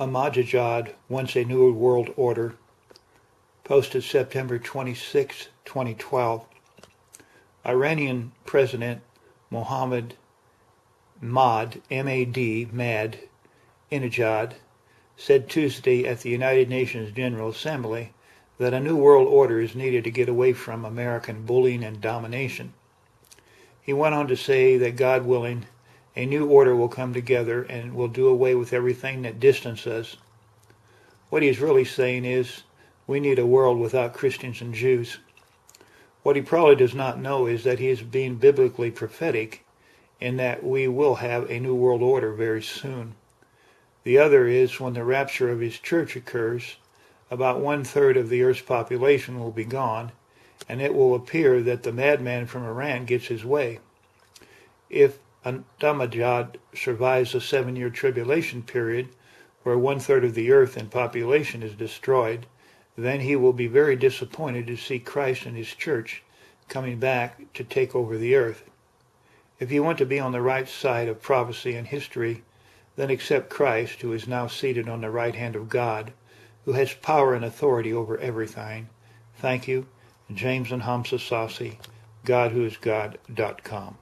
Ahmadinejad Wants a New World Order, posted September 26, 2012. Iranian President Mohammad Mad, M-A-D, Mad, Inejad, said Tuesday at the United Nations General Assembly that a new world order is needed to get away from American bullying and domination. He went on to say that God willing, a new order will come together and will do away with everything that distances us. What he's really saying is, we need a world without Christians and Jews. What he probably does not know is that he is being biblically prophetic in that we will have a new world order very soon. The other is when the rapture of his church occurs, about one third of the earth's population will be gone, and it will appear that the madman from Iran gets his way. If Ahmadinejad survives the seven year tribulation period, where one third of the earth and population is destroyed, then he will be very disappointed to see Christ and his church coming back to take over the earth. If you want to be on the right side of prophecy and history, then accept Christ, who is now seated on the right hand of God, who has power and authority over everything. Thank you, James and Hamza Sasi, GodWhoIsGod.com.